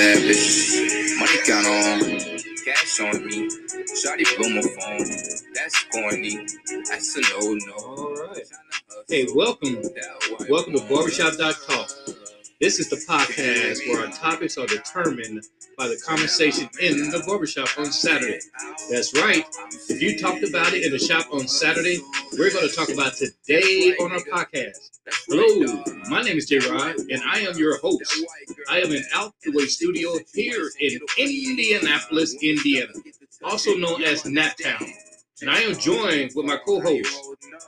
bad bitches. Money count on, cash on me. Shawty blow my phone. That's corny. That's a no no. Right. Hey, welcome. Welcome to Barbershop Talk. This is the podcast where our topics are determined by the conversation in the barbershop on Saturday. That's right. If you talked about it in the shop on Saturday, we're going to talk about today on our podcast. Hello, my name is J Rod, and I am your host. I am in Out the Way Studio here in Indianapolis, Indiana, also known as Naptown. And I am joined with my co host,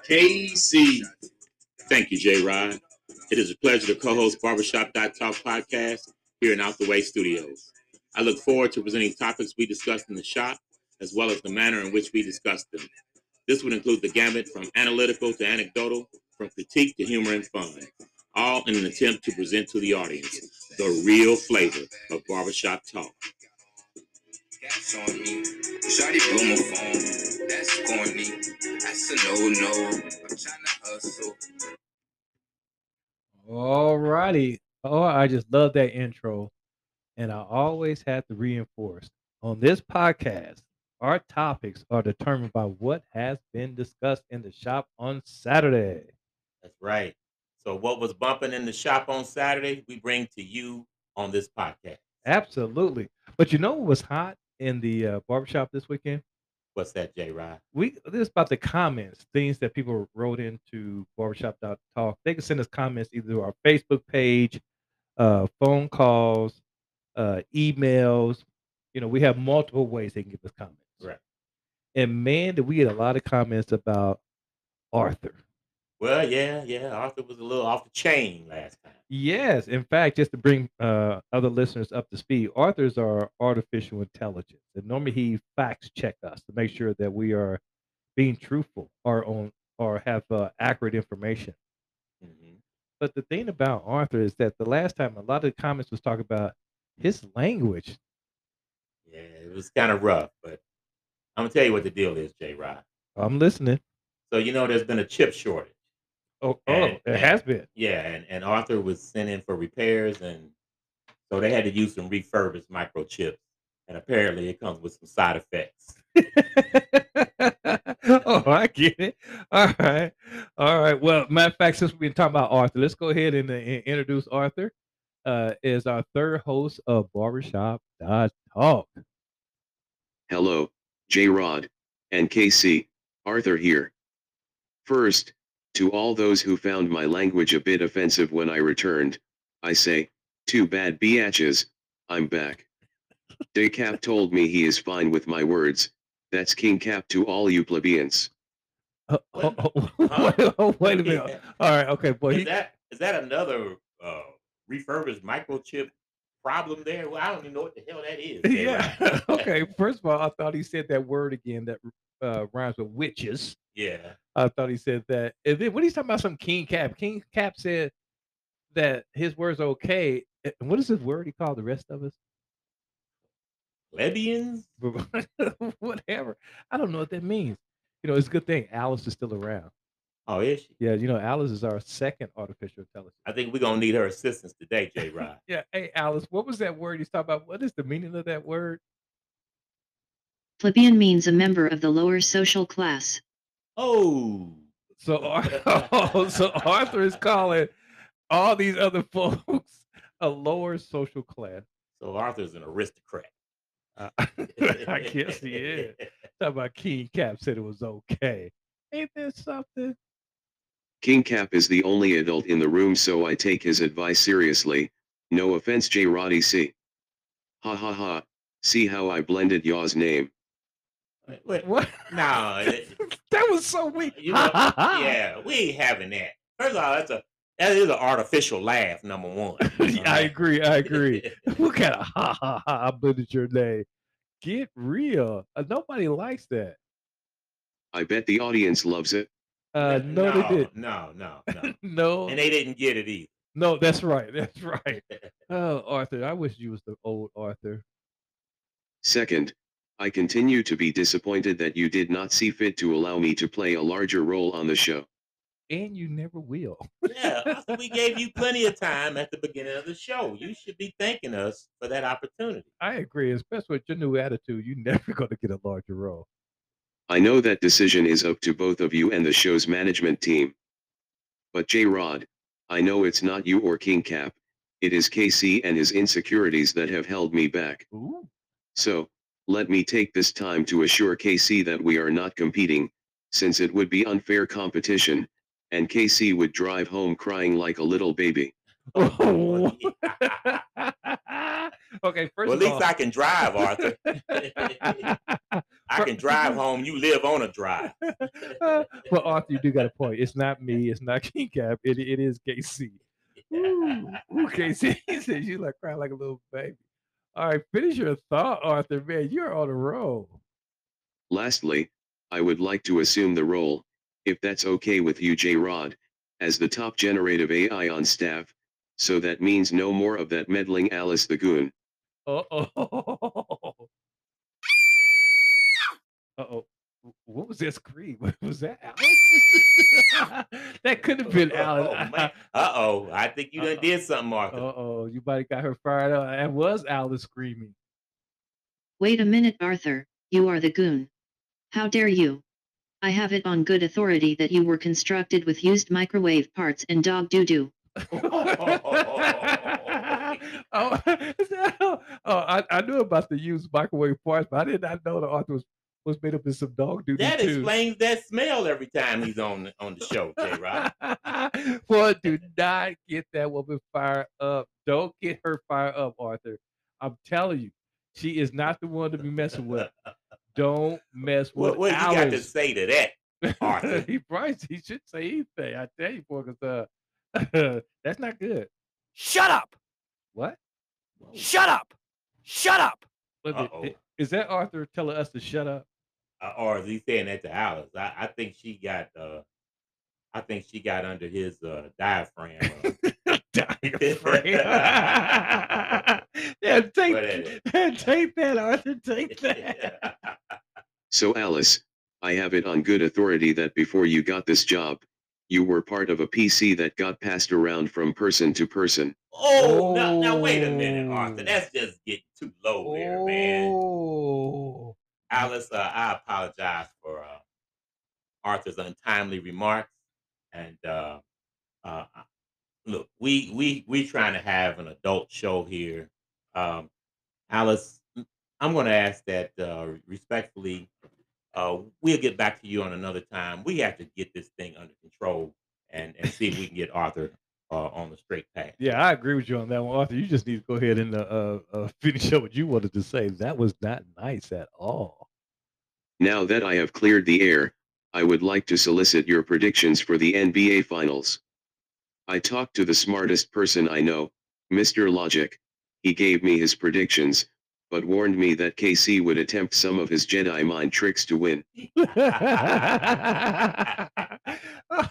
KC. Thank you, J Rod. It is a pleasure to co host Barbershop Talk podcast here in Out the Way Studios. I look forward to presenting topics we discussed in the shop, as well as the manner in which we discussed them. This would include the gamut from analytical to anecdotal, from critique to humor and fun, all in an attempt to present to the audience the real flavor of barbershop talk. Gas on me. Blow my phone. That's corny. That's a no no. I'm trying to hustle. All righty. Oh, I just love that intro. And I always have to reinforce on this podcast, our topics are determined by what has been discussed in the shop on Saturday. That's right. So, what was bumping in the shop on Saturday, we bring to you on this podcast. Absolutely. But you know what was hot in the uh, barbershop this weekend? What's that, J Rod? We this is about the comments, things that people wrote into Barbershop Talk. They can send us comments either to our Facebook page, uh, phone calls, uh, emails. You know, we have multiple ways they can give us comments. Right. And man, did we get a lot of comments about Arthur. Well, yeah, yeah. Arthur was a little off the chain last time. Yes, in fact, just to bring uh, other listeners up to speed, Arthur's our artificial intelligence, and normally he facts check us to make sure that we are being truthful or on or have uh, accurate information. Mhm. But the thing about Arthur is that the last time a lot of the comments was talking about his language. Yeah, it was kind of rough, but I'm gonna tell you what the deal is, J Rod. I'm listening. So you know, there's been a chip shortage. Oh, oh, it and- has been. Yeah, and, and Arthur was sent in for repairs, and so they had to use some refurbished microchips, and apparently it comes with some side effects. oh, I get it. All right. All right. Well, matter of fact, since we've been talking about Arthur, let's go ahead and, uh, introduce Arthur. Uh, is our third host of Barbershop Talk. Hello, J Rod, and KC, Arthur here. First, to all those who found my language a bit offensive when I returned, I say, too bad biatches, I'm back. Decap told me he is fine with my words, that's King Cap to all you plebeians. Oh, oh, oh, wait, oh, wait a minute. All right. Okay. Boy, is that is that another uh, refurbished microchip problem there? Well, I don't even know what the hell that is. Yeah. Rod. okay. First of all, I thought he said that word again that uh, rhymes with witches. yeah. I thought he said that. And then what he's talking about some King Cap. King Cap said that his words are okay. And what is his word he called the rest of us? Plebeians? Whatever. I don't know what that means. You know, it's a good thing Alice is still around. Oh, is she? Yeah, you know, Alice is our second artificial intelligence. I think we're gonna need her assistance today, J. Rod. Yeah. Hey, Alice, what was that word he's talking about? What is the meaning of that word? Plebeian means a member of the lower social class. oh. So, Ar- so Arthur is calling all these other folks a lower social class. So Arthur's an aristocrat. Uh, I guess he is. Talking about King Cap said it was okay. Ain't that something? King Cap is the only adult in the room so I take his advice seriously, no offense J Roddy C. Ha ha ha, see how I blended y'all's name. Wait, wait, What? no, that was so weak. you know, yeah, we ain't having that. First of all, that's a that is an artificial laugh. Number one. Yeah, I agree. I agree. what kind of ha ha ha? I blended your name. Get real. Uh, nobody likes that. I bet the audience loves it. Uh, no, no, they did. No, no, no. No, and they didn't get it either. no, that's right. That's right. Oh, Arthur, I wish you was the old Arthur. Second, I continue to be disappointed that you did not see fit to allow me to play a larger role on the show. and you never will. Yeah, we gave you plenty of time at the beginning of the show. You should be thanking us for that opportunity. I agree, especially with your new attitude. You're never going to get a larger role. I know that decision is up to both of you and the show's management team. But J Rod, I know it's not you or King Cap, it is KC and his insecurities that have held me back. Ooh. So, let me take this time to assure KC that we are not competing, since it would be unfair competition, and KC would drive home crying like a little baby. Oh. okay, first well, at least all, I can drive, Arthur. I can drive home. You live on a drive. well, Arthur, you do got a point. It's not me. It's not King Cap. It, it is KC. Ooh, ooh, KC. He said you like crying like a little baby. All right, finish your thought, Arthur. Man, you're on a roll. Lastly, I would like to assume the role, if that's okay with you J Rod, as the top generative AI on staff, so that means no more of that meddling Alice the Goon. Uh oh. Uh oh. What was that scream? Was that Alice? that could have been Alice. Uh oh. I think you done did something, Martha. Uh oh, You might have got her fired up. That was Alice screaming. Wait a minute, Arthur, you are the goon. How dare you? I have it on good authority that you were constructed with used microwave parts and dog doo doo. oh, oh, I, I knew about the used microwave parts, but I did not know the Arthur was, was made up of some dog duty That too. explains that smell every time he's on on the show, J Rod. Boy, do not get that woman fired up. Don't get her fired up, Arthur. I'm telling you, she is not the one to be messing with. Don't mess with What, what you got to say to that? Arthur? he probably he should say anything. I tell you, boy, because uh, that's not good. Shut up! What? Shut up! Shut up! Wait a minute, Uh-oh. Is that Arthur telling us to shut up? Uh, or is he saying that to Alice? I, I think she got uh I think she got under his uh diaphragm. uh, Diaphragm. yeah, take, What take that, Arthur. Take that. So Alice, I have it on good authority that before you got this job, you were part of a PC that got passed around from person to person. oh, now, now wait a minute, Arthur. Oh. That's just getting too low there, man. Alice, uh, I apologize for uh, Arthur's untimely remarks. And uh, uh, look, we we we trying to have an adult show here. Um, Alice, I'm going to ask that uh, respectfully. Uh, we'll get back to you on another time. We have to get this thing under control and, and see if we can get Arthur uh, on the straight path. Yeah, I agree with you on that one, Arthur. You just need to go ahead and uh, uh, finish up what you wanted to say. That was not nice at all. Now that I have cleared the air, I would like to solicit your predictions for the NBA Finals. I talked to the smartest person I know, Mr. Logic. He gave me his predictions, but warned me that KC would attempt some of his Jedi mind tricks to win.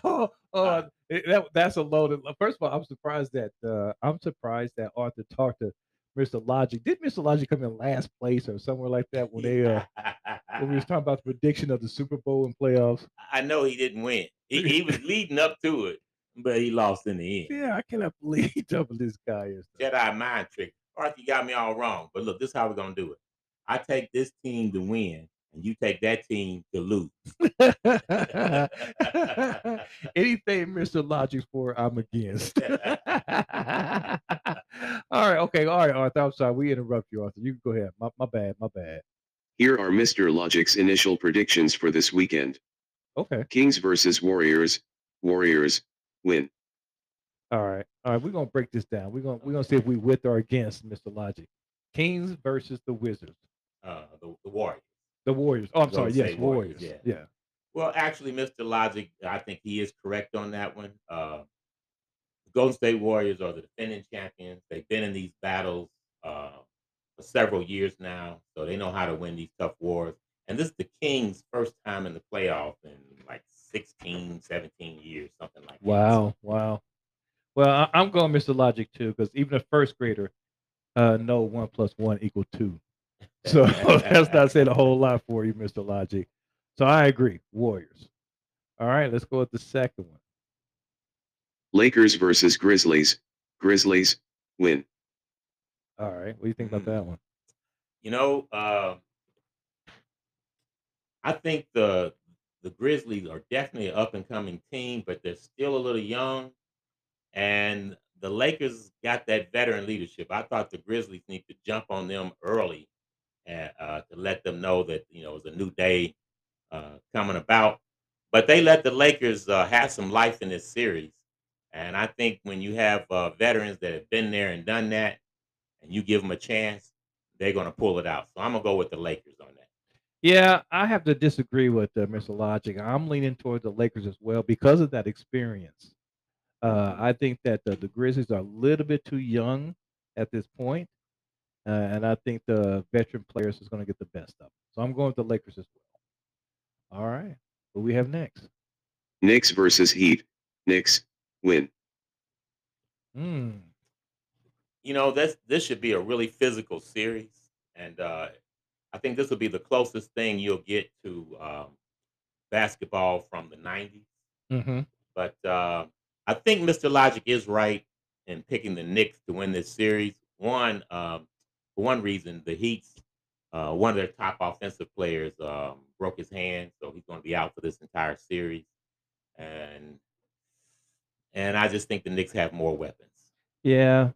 oh, oh, that, that's a loaded. First of all, I'm surprised that uh, I'm surprised that Arthur talked to Mr. Logic. Did Mr. Logic come in last place or somewhere like that when they uh, when we was talking about the prediction of the Super Bowl and playoffs? I know he didn't win. He, he was leading up to it, but he lost in the end. Yeah, I cannot believe he doubled this guy is. Jedi mind trick. Arthur, you got me all wrong. But look, this is how we're gonna do it. I take this team to win, and you take that team to lose. Anything Mr. Logic's for, I'm against. all right, okay, all right, Arthur. I'm sorry, we interrupt you, Arthur. You can go ahead. My, my bad, my bad. Here are Mr. Logic's initial predictions for this weekend. Okay, Kings versus Warriors. Warriors win. all right, all right. We're gonna break this down. We're gonna we're gonna see if we with or against Mr. Logic. Kings versus the Wizards. Uh, the, the Warriors. The Warriors. Oh, I'm sorry. Yes, Warriors, Warriors. yeah. yeah. Well, actually, Mr. Logic, I think he is correct on that one. Uh, the Golden State Warriors are the defending champions. They've been in these battles uh, for several years now, so they know how to win these tough wars. And this is the Kings' first time in the playoff in like 16, 17 years, something like that. Wow, wow. Well, I, I'm going Mr. Logic too, because even a first grader uh know one plus one equal two. So that's not saying a whole lot for you, Mr. Logic. So I agree. Warriors. All right, let's go with the second one. Lakers versus Grizzlies. Grizzlies win. All right. What do you think about Mhm. that one? You know, uh, I think the the Grizzlies are definitely an up and coming team, but they're still a little young. And the Lakers got that veteran leadership. I thought the Grizzlies need to jump on them early and uh, to let them know that you know it's a new day uh, coming about. But they let the Lakers uh, have some life in this series, and I think when you have uh, veterans that have been there and done that, and you give them a chance, they're going to pull it out. So I'm gonna go with the Lakers on that. Yeah, I have to disagree with uh, Mr. Logic. I'm leaning toward the Lakers as well because of that experience. Uh, I think that the, the Grizzlies are a little bit too young at this point, uh, and I think the veteran players is going to get the best of them. So I'm going with the Lakers as well. All right, what we have next? Knicks versus Heat. Knicks win. Hmm. you know this this should be a really physical series and uh i think this will be the closest thing you'll get to um basketball from the 90s Mm-hmm. but uh i think mr logic is right in picking the Knicks to win this series one um for one reason the heat's uh one of their top offensive players um broke his hand so he's going to be out for this entire series and and i just think the Knicks have more weapons Yeah,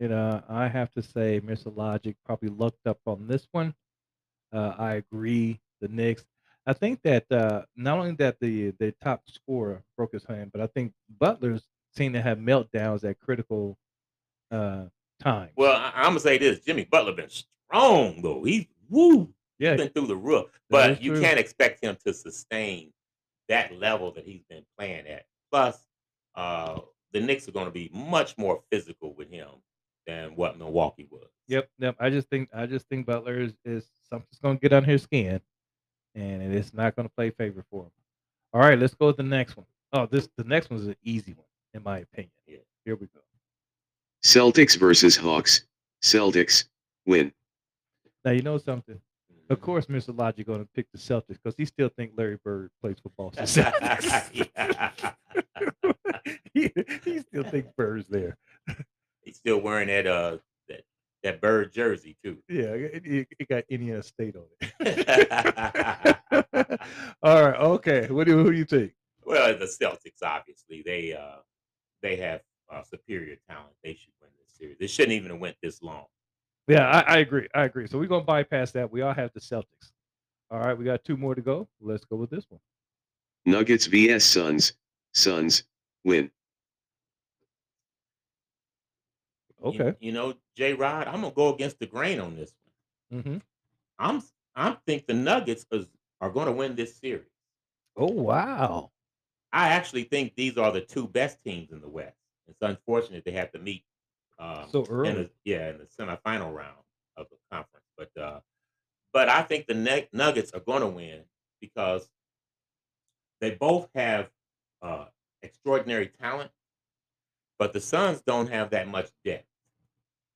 you know, I have to say, Mr. Logic probably looked up on this one. Uh, I agree. The Knicks. I think that uh, not only that the the top scorer broke his hand, but I think Butler's seem to have meltdowns at critical uh, times. Well, I, I'm gonna say this: Jimmy Butler been strong though. He's woo, yeah, been through the roof. But you true. can't expect him to sustain that level that he's been playing at. Plus, uh, the Knicks are going to be much more physical with him than what Milwaukee was. Yep, yep. I just think I just think Butler is, is something's going to get on his skin, and it's not going to play favor for him. All right, let's go with the next one. Oh, this the next one is an easy one in my opinion. Yeah. Here we go. Celtics versus Hawks. Celtics win. Now you know something. Of Mhm. course, Mr. Logic going to pick the Celtics because he still think Larry Bird plays for Boston he, he still thinks Bird's there. He's still wearing that uh that that bird jersey too. Yeah, it, it- it got Indiana State on it. All right, okay. What do who do you think? Well, the Celtics obviously they uh they have uh, superior talent. They should win this series. They shouldn't even have went this long. Yeah, I, I agree. I agree. So we're gonna bypass that. We all have the Celtics. All right, we got two more to go. Let's go with this one. Nuggets vs Suns. Suns win. You- Okay. You, know, J Rod, I'm gonna go against the grain on this one. Mm-hmm. I'm I think the Nuggets is, are going to win this series. Oh wow. I actually think these are the two best teams in the West. It's unfortunate they have to meet um, So in early. the, yeah, in the semifinal round of the conference. But uh, but I think the Nug- Nuggets are going to win because they both have uh, extraordinary talent, but the Suns don't have that much depth,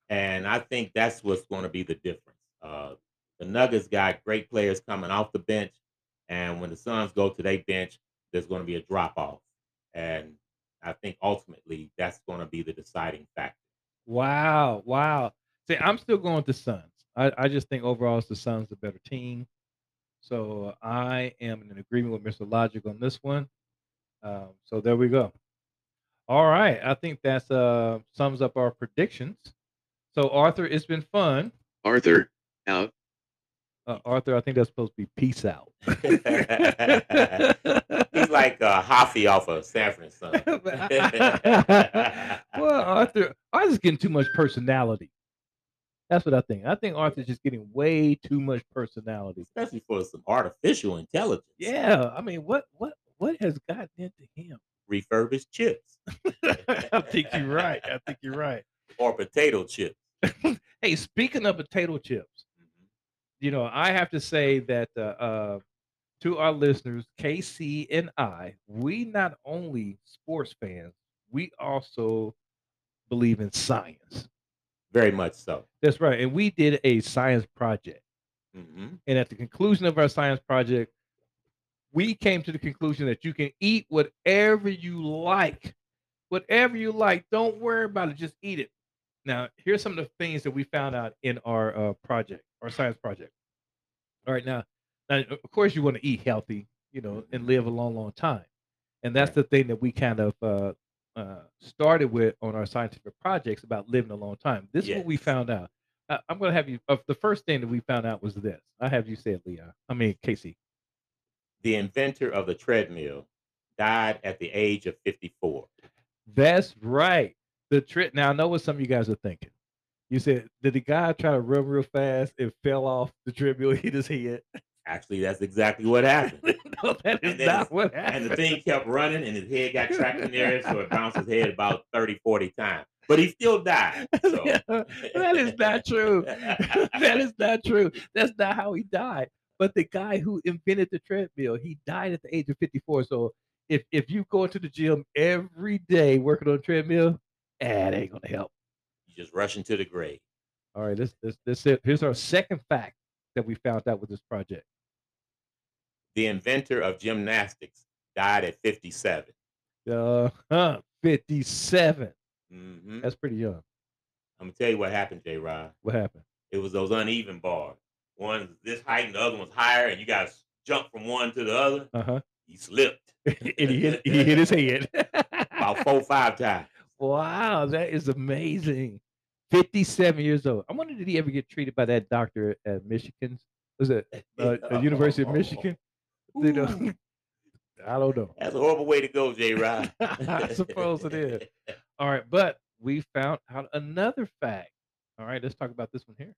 and I think that's what's going to be the difference. Uh, the Nuggets got great players coming off the bench, and when the Suns go to their bench, there's going to be a drop off, and I think ultimately that's going to be the deciding factor. Wow. Wow. See, I'm still going with the Suns. I, I just think overall it's the Suns the better team. So I am in agreement with Mr. Logic on this one. Um, so there we go. All right. I think that's uh sums up our predictions. So Arthur, it's been fun. Arthur, out. Uh, Arthur, I think that's supposed to be peace out. He's like uh, Hoffy off of Sanford and Son. well, Arthur, Arthur's getting too much personality. That's what I think. I think Arthur's just getting way too much personality. Especially for some artificial intelligence. Yeah, I mean, what what what has gotten into him? Refurbished chips I think you're right. I think you're right. or potato chips. Hey, speaking of potato chips, you know, I have to say that uh, uh, to our listeners, KC and I, we not only sports fans, we also believe in science. Very much so. That's right. And we did a science project. hmm And at the conclusion of our science project, we came to the conclusion that you can eat whatever you like whatever you like. Don't worry about it. Just eat it. Now, here's some of the things that we found out in our uh, project, our science project. All right, now, now, of course, you want to eat healthy, you know, and live a long, long time, and that's the thing that we kind of uh, uh, started with on our scientific projects about living a long time. This is what we found out. Uh, I'm going to have you. Uh, the first thing that we found out was this. I have you say it, Leon. I mean, KC. The inventor of the treadmill died at the age of 54. That's right. The trip. Now I know what some of you guys are thinking. You said, did the guy try to run real fast and fell off the treadmill, hit his head? Actually, that's exactly what happened. no, that is not what and the thing kept running, and his head got trapped in there, so it bounced his head about 30, 40 times. But he still died. So. that is not true. that is not true. That's not how he died. But the guy who invented the treadmill, he died at the age of 54. So if if you go into the gym every day working on a treadmill, eh, it ain't gonna help. Just rushing to the grave. All right, this this this it. Here's our second fact that we found out with this project. The inventor of gymnastics died at 57. Uh huh. 57. hmm That's pretty young. I'm gonna tell you what happened, J. Rod. What happened? It was those uneven bars. One's this height and the other one's higher, and you got to jump from one to the other. Uh-huh. He slipped and he hit he hit his head. about four, five times. Wow, that is amazing. 57 years old. I wonder did he ever get treated by that doctor at Michigan's? Was it uh, the University of Michigan? You know, Ooh, I don't know. That's a horrible way to go, J. Rod. I suppose it is. All right, but we found out another fact. All right, let's talk about this one here.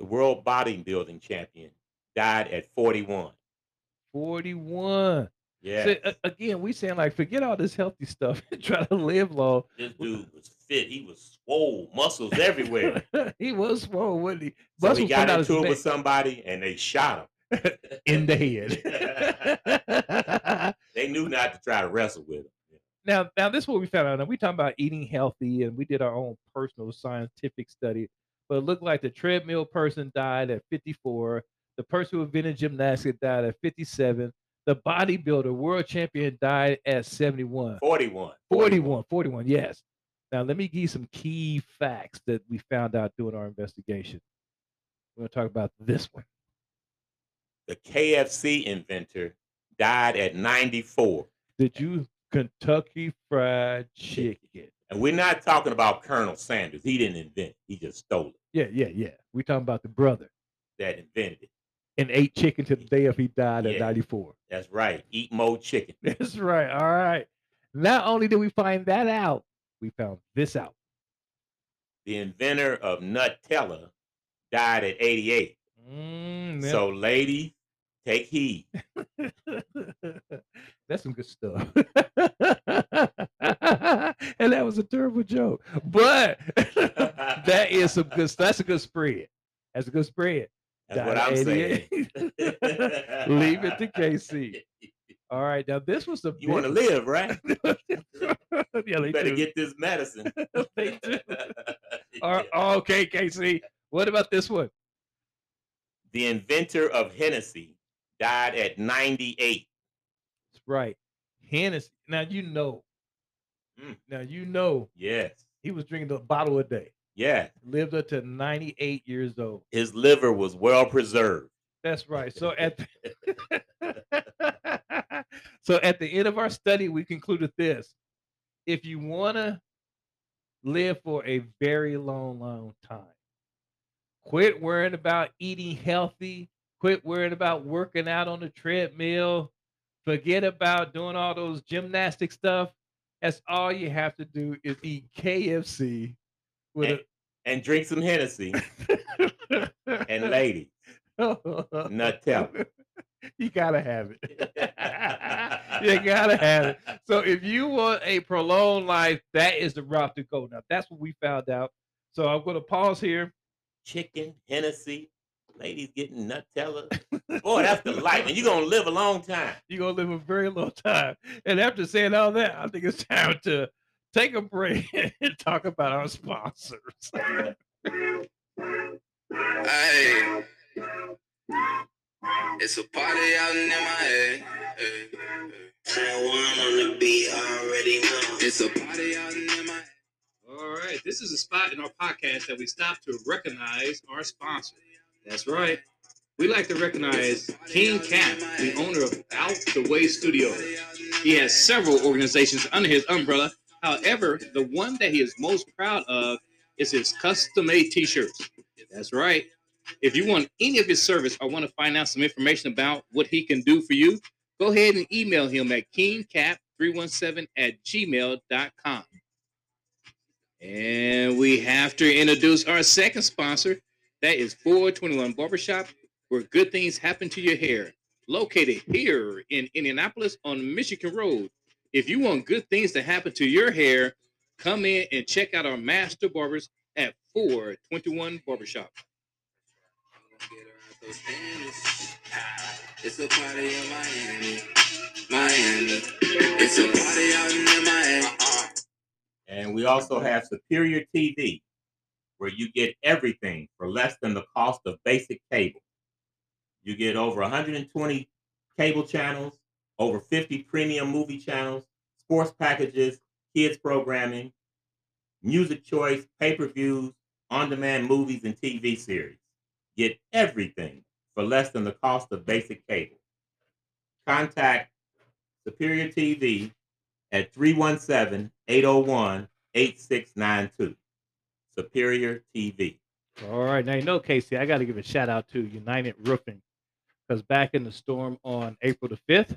The world bodybuilding champion died at 41. 41. Yeah. So, a- again, we saying like forget all this healthy stuff and try to live long. This dude was fit. He was swole, muscles everywhere. he was swole, wasn't he? so he got coming out his into it neck with somebody and they shot him. in the head. They knew not to try to wrestle with him. now, now this is what we found out. Now we talking about eating healthy, and we did our own personal scientific study. But it looked like the treadmill person died at 54. The person who invented gymnastics died at 57. The bodybuilder world champion died at 71. 41. 41, 41, yes. Now, let me give you some key facts that we found out doing our investigation. We're going to talk about this one. The KFC inventor died at 94. Did you Kentucky Fried Chicken? And we're not talking about Colonel Sanders. He didn't invent. He just stole it. Yeah, yeah, yeah. We're talking about the brother That invented it. And ate chicken to the day of he died at 94. That's right. Eat more chicken. That's right. All right. Not only did we find that out, we found this out. The inventor of Nutella died at 88. Mm. So, lady, take heed. That's some good stuff. and that was a terrible joke. But that is some good. That's a good spread. That's a good spread. That's what I'm saying. Leave it to KC. All right. Now this was the You want to live, right? yeah, they better do. get this medicine. They do. Right, okay, KC. What about this one? The inventor of Hennessy died at 98. That's right. Hennessy. Now you know. Mm. Now you know Yes. he was drinking a bottle a day. Yeah. Lived up to 98 years old. His liver was well preserved. That's right. So at the, so at the end of our study, we concluded this: if you want to live for a very long, long time, quit worrying about eating healthy. Quit worrying about working out on the treadmill. Forget about doing all those gymnastic stuff. That's all you have to do is eat KFC with And drink some Hennessy. And ladies, Nutella. You gotta have it. you gotta have it. So if you want a prolonged life, that is the route to go. Now that's what we found out. So I'm gonna pause here. Chicken, Hennessy, ladies getting Nutella. Boy, that's the life. And you're going to live a long time. You're gonna live a very long time. And after saying all that, I think it's time to take a break and talk about our sponsors. Hey. It's a party out in my head. Hey, hey. It's a party out in my head. All right, this is a spot in our podcast that we stop to recognize our sponsor. That's right. We like to recognize King Cap, the owner of Out the Way Studios. He has several organizations under his umbrella. However, the one that he is most proud of is his custom made t shirts. That's right. If you want any of his service or want to find out some information about what he can do for you, go ahead and email him at keencap317 at gmail.com. And we have to introduce our second sponsor. That is 421 Barbershop, where good things happen to your hair. Located here in Indianapolis on Michigan Road. If you want good things to happen to your hair, come in and check out our master barbers at 421 Barbershop. It's a party in Miami. Miami. It's a party out in Miami. And we also have Superior TV, where you get everything for less than the cost of basic cable. You get over 120 cable channels, over 50 premium movie channels, sports packages, kids programming, music choice, pay-per-views, on-demand movies and TV series. Get everything for less than the cost of basic cable. Contact Superior TV at 317-801-8692. Superior TV. All right, now you know, KC, I got to give a shout out to United Roofing because back in the storm on April the fifth,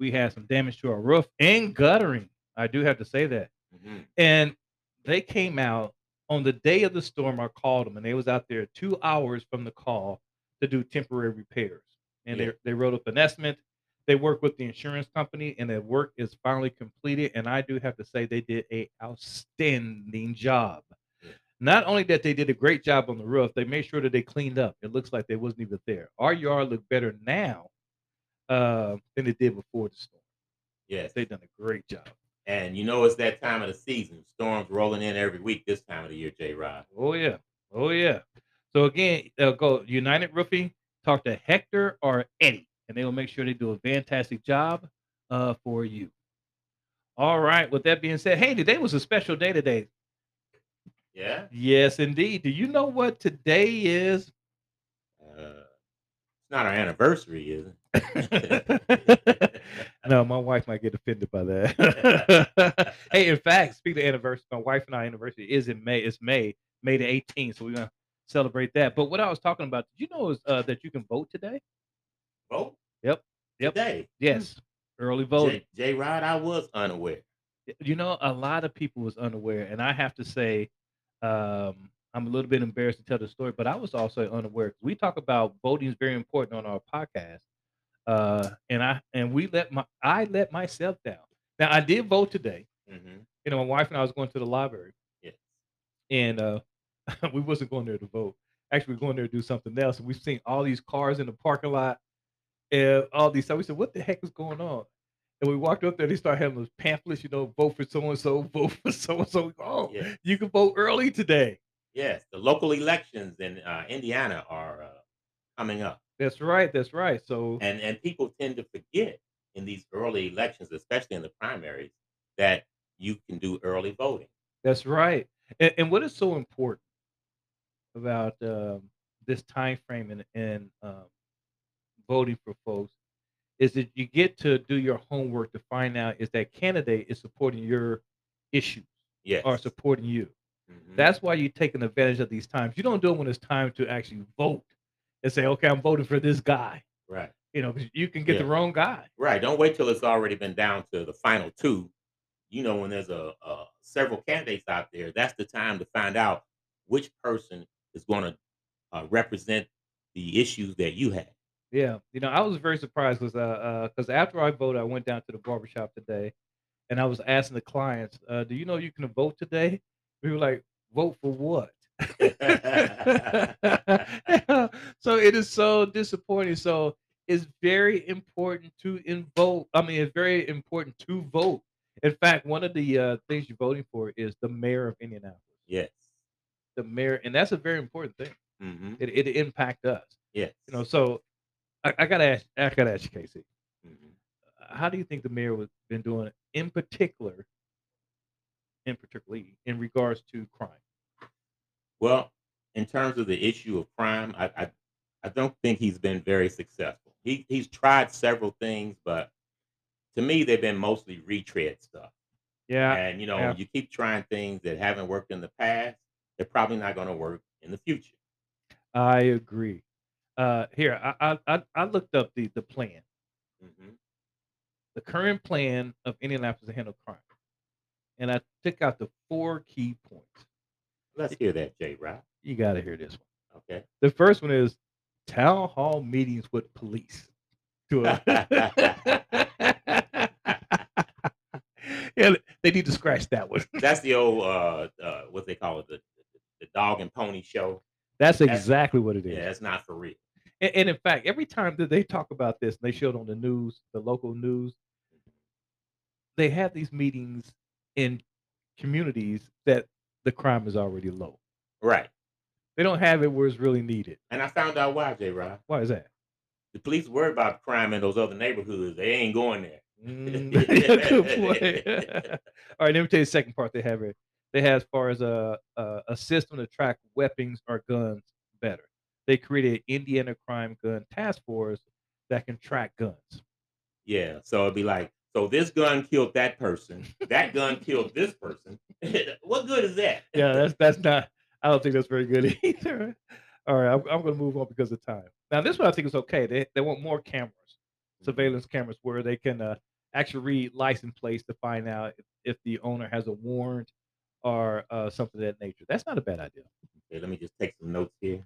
we had some damage to our roof and guttering. I do have to say that, Mhm. and they came out on the day of the storm. I called them, and they was out there two hours from the call to do temporary repairs, and Yeah. they they wrote up an estimate. They work with the insurance company, and the work is finally completed. And I do have to say they did a outstanding job. Yeah. Not only that they did a great job on the roof, they made sure that they cleaned up. It looks like they wasn't even there. Our yard look better now uh, than it did before the storm. Yes. they've done a great job. And you know it's that time of the season. Storms rolling in every week this time of the year, J Rod. Oh yeah, oh yeah. So again, uh, go United Roofing. Talk to Hector or Eddie, and they will make sure they do a fantastic job uh, for you. All right. With that being said, hey, today was a special day today. Yeah? Yes, indeed. Do you know what today is? Uh, it's not our anniversary, is it? no, my wife might get offended by that. hey, in fact, speaking of anniversary, my wife and I anniversary is in May. It's May, May the 18th. So we're gonna celebrate that. But what I was talking about, did you know is uh, that you can vote today? Vote? Yep. Yep. Today. Yes, early voting. J, J Rod, I was unaware. you know a lot of people was unaware and i have to say um i'm a little bit embarrassed to tell the story but i was also unaware. we talk about voting is very important on our podcast uh and i and we let my i let myself down now i did vote today Mm-hmm. you know my wife and i was going to the library Yes. and uh we wasn't going there to vote actually we are going there to do something else and we've seen all these cars in the parking lot and all these so we said what the heck is going on and we walked up there they started having those pamphlets you know vote for so and so vote for so and so oh Yeah. you can vote early today Yes. The local elections in uh, Indiana are uh, coming up. That's right that's right so And and people tend to forget in these early elections, especially in the primaries, that you can do early voting. That's right. And, and what is so important about um, this time frame and, and um, voting for folks is that you get to do your homework to find out is that candidate is supporting your issues Yes. or supporting you. Mhm. That's why you're taking advantage of these times. You don't do it when it's time to actually vote and say, okay, I'm voting for this guy. right. You know, you can get the wrong guy. Right. Don't wait till it's already been down to the final two. You know, when there's a, a several candidates out there, that's the time to find out which person is going to uh, represent the issues that you have. Yeah, you know, I was very surprised because uh, because after I voted, I went down to the barbershop today, and I was asking the clients, uh, "Do you know you can vote today?" We were like, "Vote for what?" so it is so disappointing. So it's very important to vote. I mean, it's very important to vote. In fact, one of the uh, things you're voting for is the mayor of Indianapolis. yes. The mayor, and that's a very important thing. hmm It it impact us. Yes. You know, so I, I gotta ask, I gotta ask you, KC. Mhm. how do you think the mayor was been doing in particular, in particularly in regards to crime? Well, in terms of the issue of crime, I I, I don't think he's been very successful. He he's tried several things, but to me, they've been mostly retread stuff. Yeah, And you know, yeah. you keep trying things that haven't worked in the past, they're probably not going to work in the future. I agree. Uh, here, I, I I I looked up the the plan, hmm the current plan of Indianapolis to handle crime, and I took out the four key points. Let's hear that, J Rod. You got to hear this one. Okay. The first one is town hall meetings with police. To a- yeah, they need to scratch that one. That's the old uh, uh what they call it, the, the dog and pony show. That's That's- exactly what it is. Yeah, it's not for real. And, and in fact, every time that they talk about this, and they show it on the news, the local news, they have these meetings in communities that the crime is already low. Right. They don't have it where it's really needed. And I found out why, J. Rod. Why is that? The police worry about crime in those other neighborhoods. They ain't going there. Mm, good point. All right, let me tell you the second part they have here. They have as far as a, a a system to track weapons or guns better. They created Indiana Crime Gun Task Force that can track guns. Yeah. So it'd be like, so this gun killed that person. That gun killed this person. what good is that? Yeah, that's that's not. I don't think that's very good either. All right, I'm, I'm going to move on because of time. Now, this one I think is okay. They they want more cameras, surveillance cameras, where they can uh, actually read license plates to find out if, if the owner has a warrant or uh, something of that nature. That's not a bad idea. Okay, let me just take some notes here.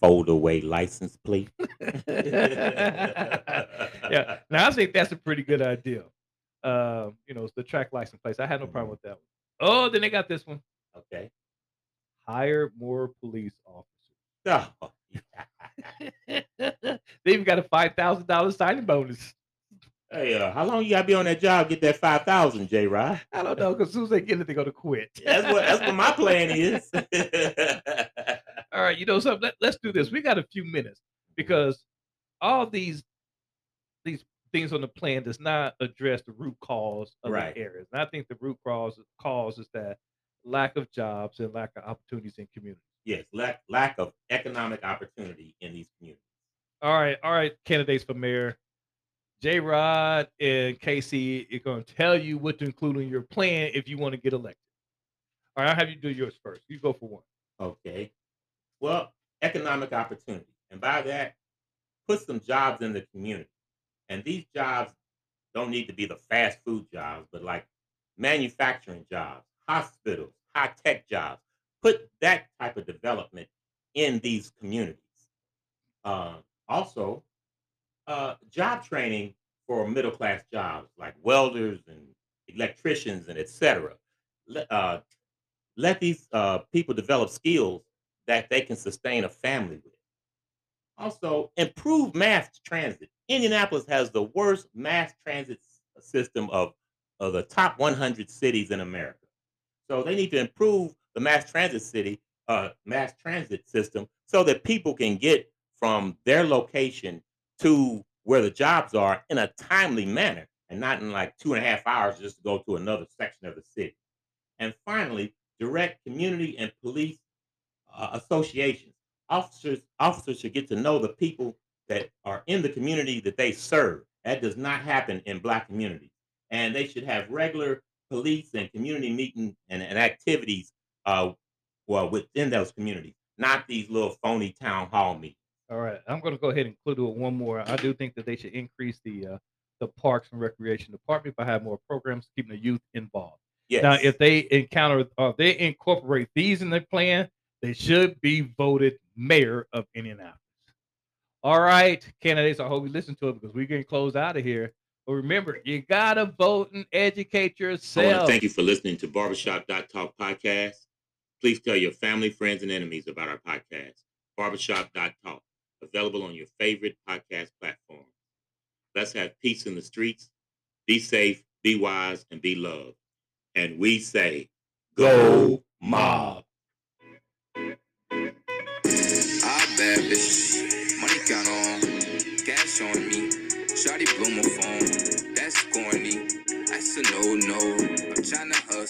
Fold away license plate. yeah. Now I think that's a pretty good idea. Um, you know, it's the track license plates. I had no problem with that one. Oh, then they got this one. Okay. Hire more police officers. Oh, they even got a five thousand dollars signing bonus. hey, uh, how long you gotta be on that job? Get that five thousand, J. Rod. I don't know because as soon as they get it, they're gonna quit. That's what that's what my plan is. All right, you know something? Let, let's do this. We got a few minutes because all these these things on the plan does not address the root cause of Right. the areas. And I think the root cause cause is that lack of jobs and lack of opportunities in communities. yes, lack lack of economic opportunity in these communities. All right, all right, candidates for mayor. J Rod and KC are going to tell you what to include in your plan if you want to get elected. All right, I'll have you do yours first. You go for one. Okay. Well, economic opportunity. And by that, put some jobs in the community. And these jobs don't need to be the fast food jobs, but like manufacturing jobs, hospitals, high tech jobs. Put that type of development in these communities. Uh, also, uh, job training for middle class jobs like welders and electricians and etc. Let, uh, let these uh, people develop skills that they can sustain a family with. Also, improve mass transit. Indianapolis has the worst mass transit system of, of the top 100 cities in America. So they need to improve the mass transit city, uh, mass transit system, so that people can get from their location to where the jobs are in a timely manner, and not in like two and a half hours just to go to another section of the city. And finally, direct community and police uh, associations. Officers officers should get to know the people that are in the community that they serve. That does not happen in black communities. And they should have regular police and community meeting and, and activities uh, well within those communities, not these little phony town hall meetings. All right, I'm going to go ahead and include it with one more. I do think that they should increase the uh, the Parks and Recreation Department by having more programs keeping the youth involved. Yes. Now, if they encounter or they incorporate these in their plan, they should be voted mayor of Indianapolis. All right, candidates, I hope you listen to it because we're getting closed out of here. But remember, you gotta vote and educate I want yourself. to thank you for listening to Barbershop Talk podcast. Please tell your family, friends, and enemies about our podcast, Barbershop Talk, available on your favorite podcast platform. Let's have peace in the streets. Be safe, be wise, and be loved. And we say, go mob. Ah, bad bitch. On. Cash on me. Shawty blew my phone. That's corny. That's a no no. I'm tryna hustle.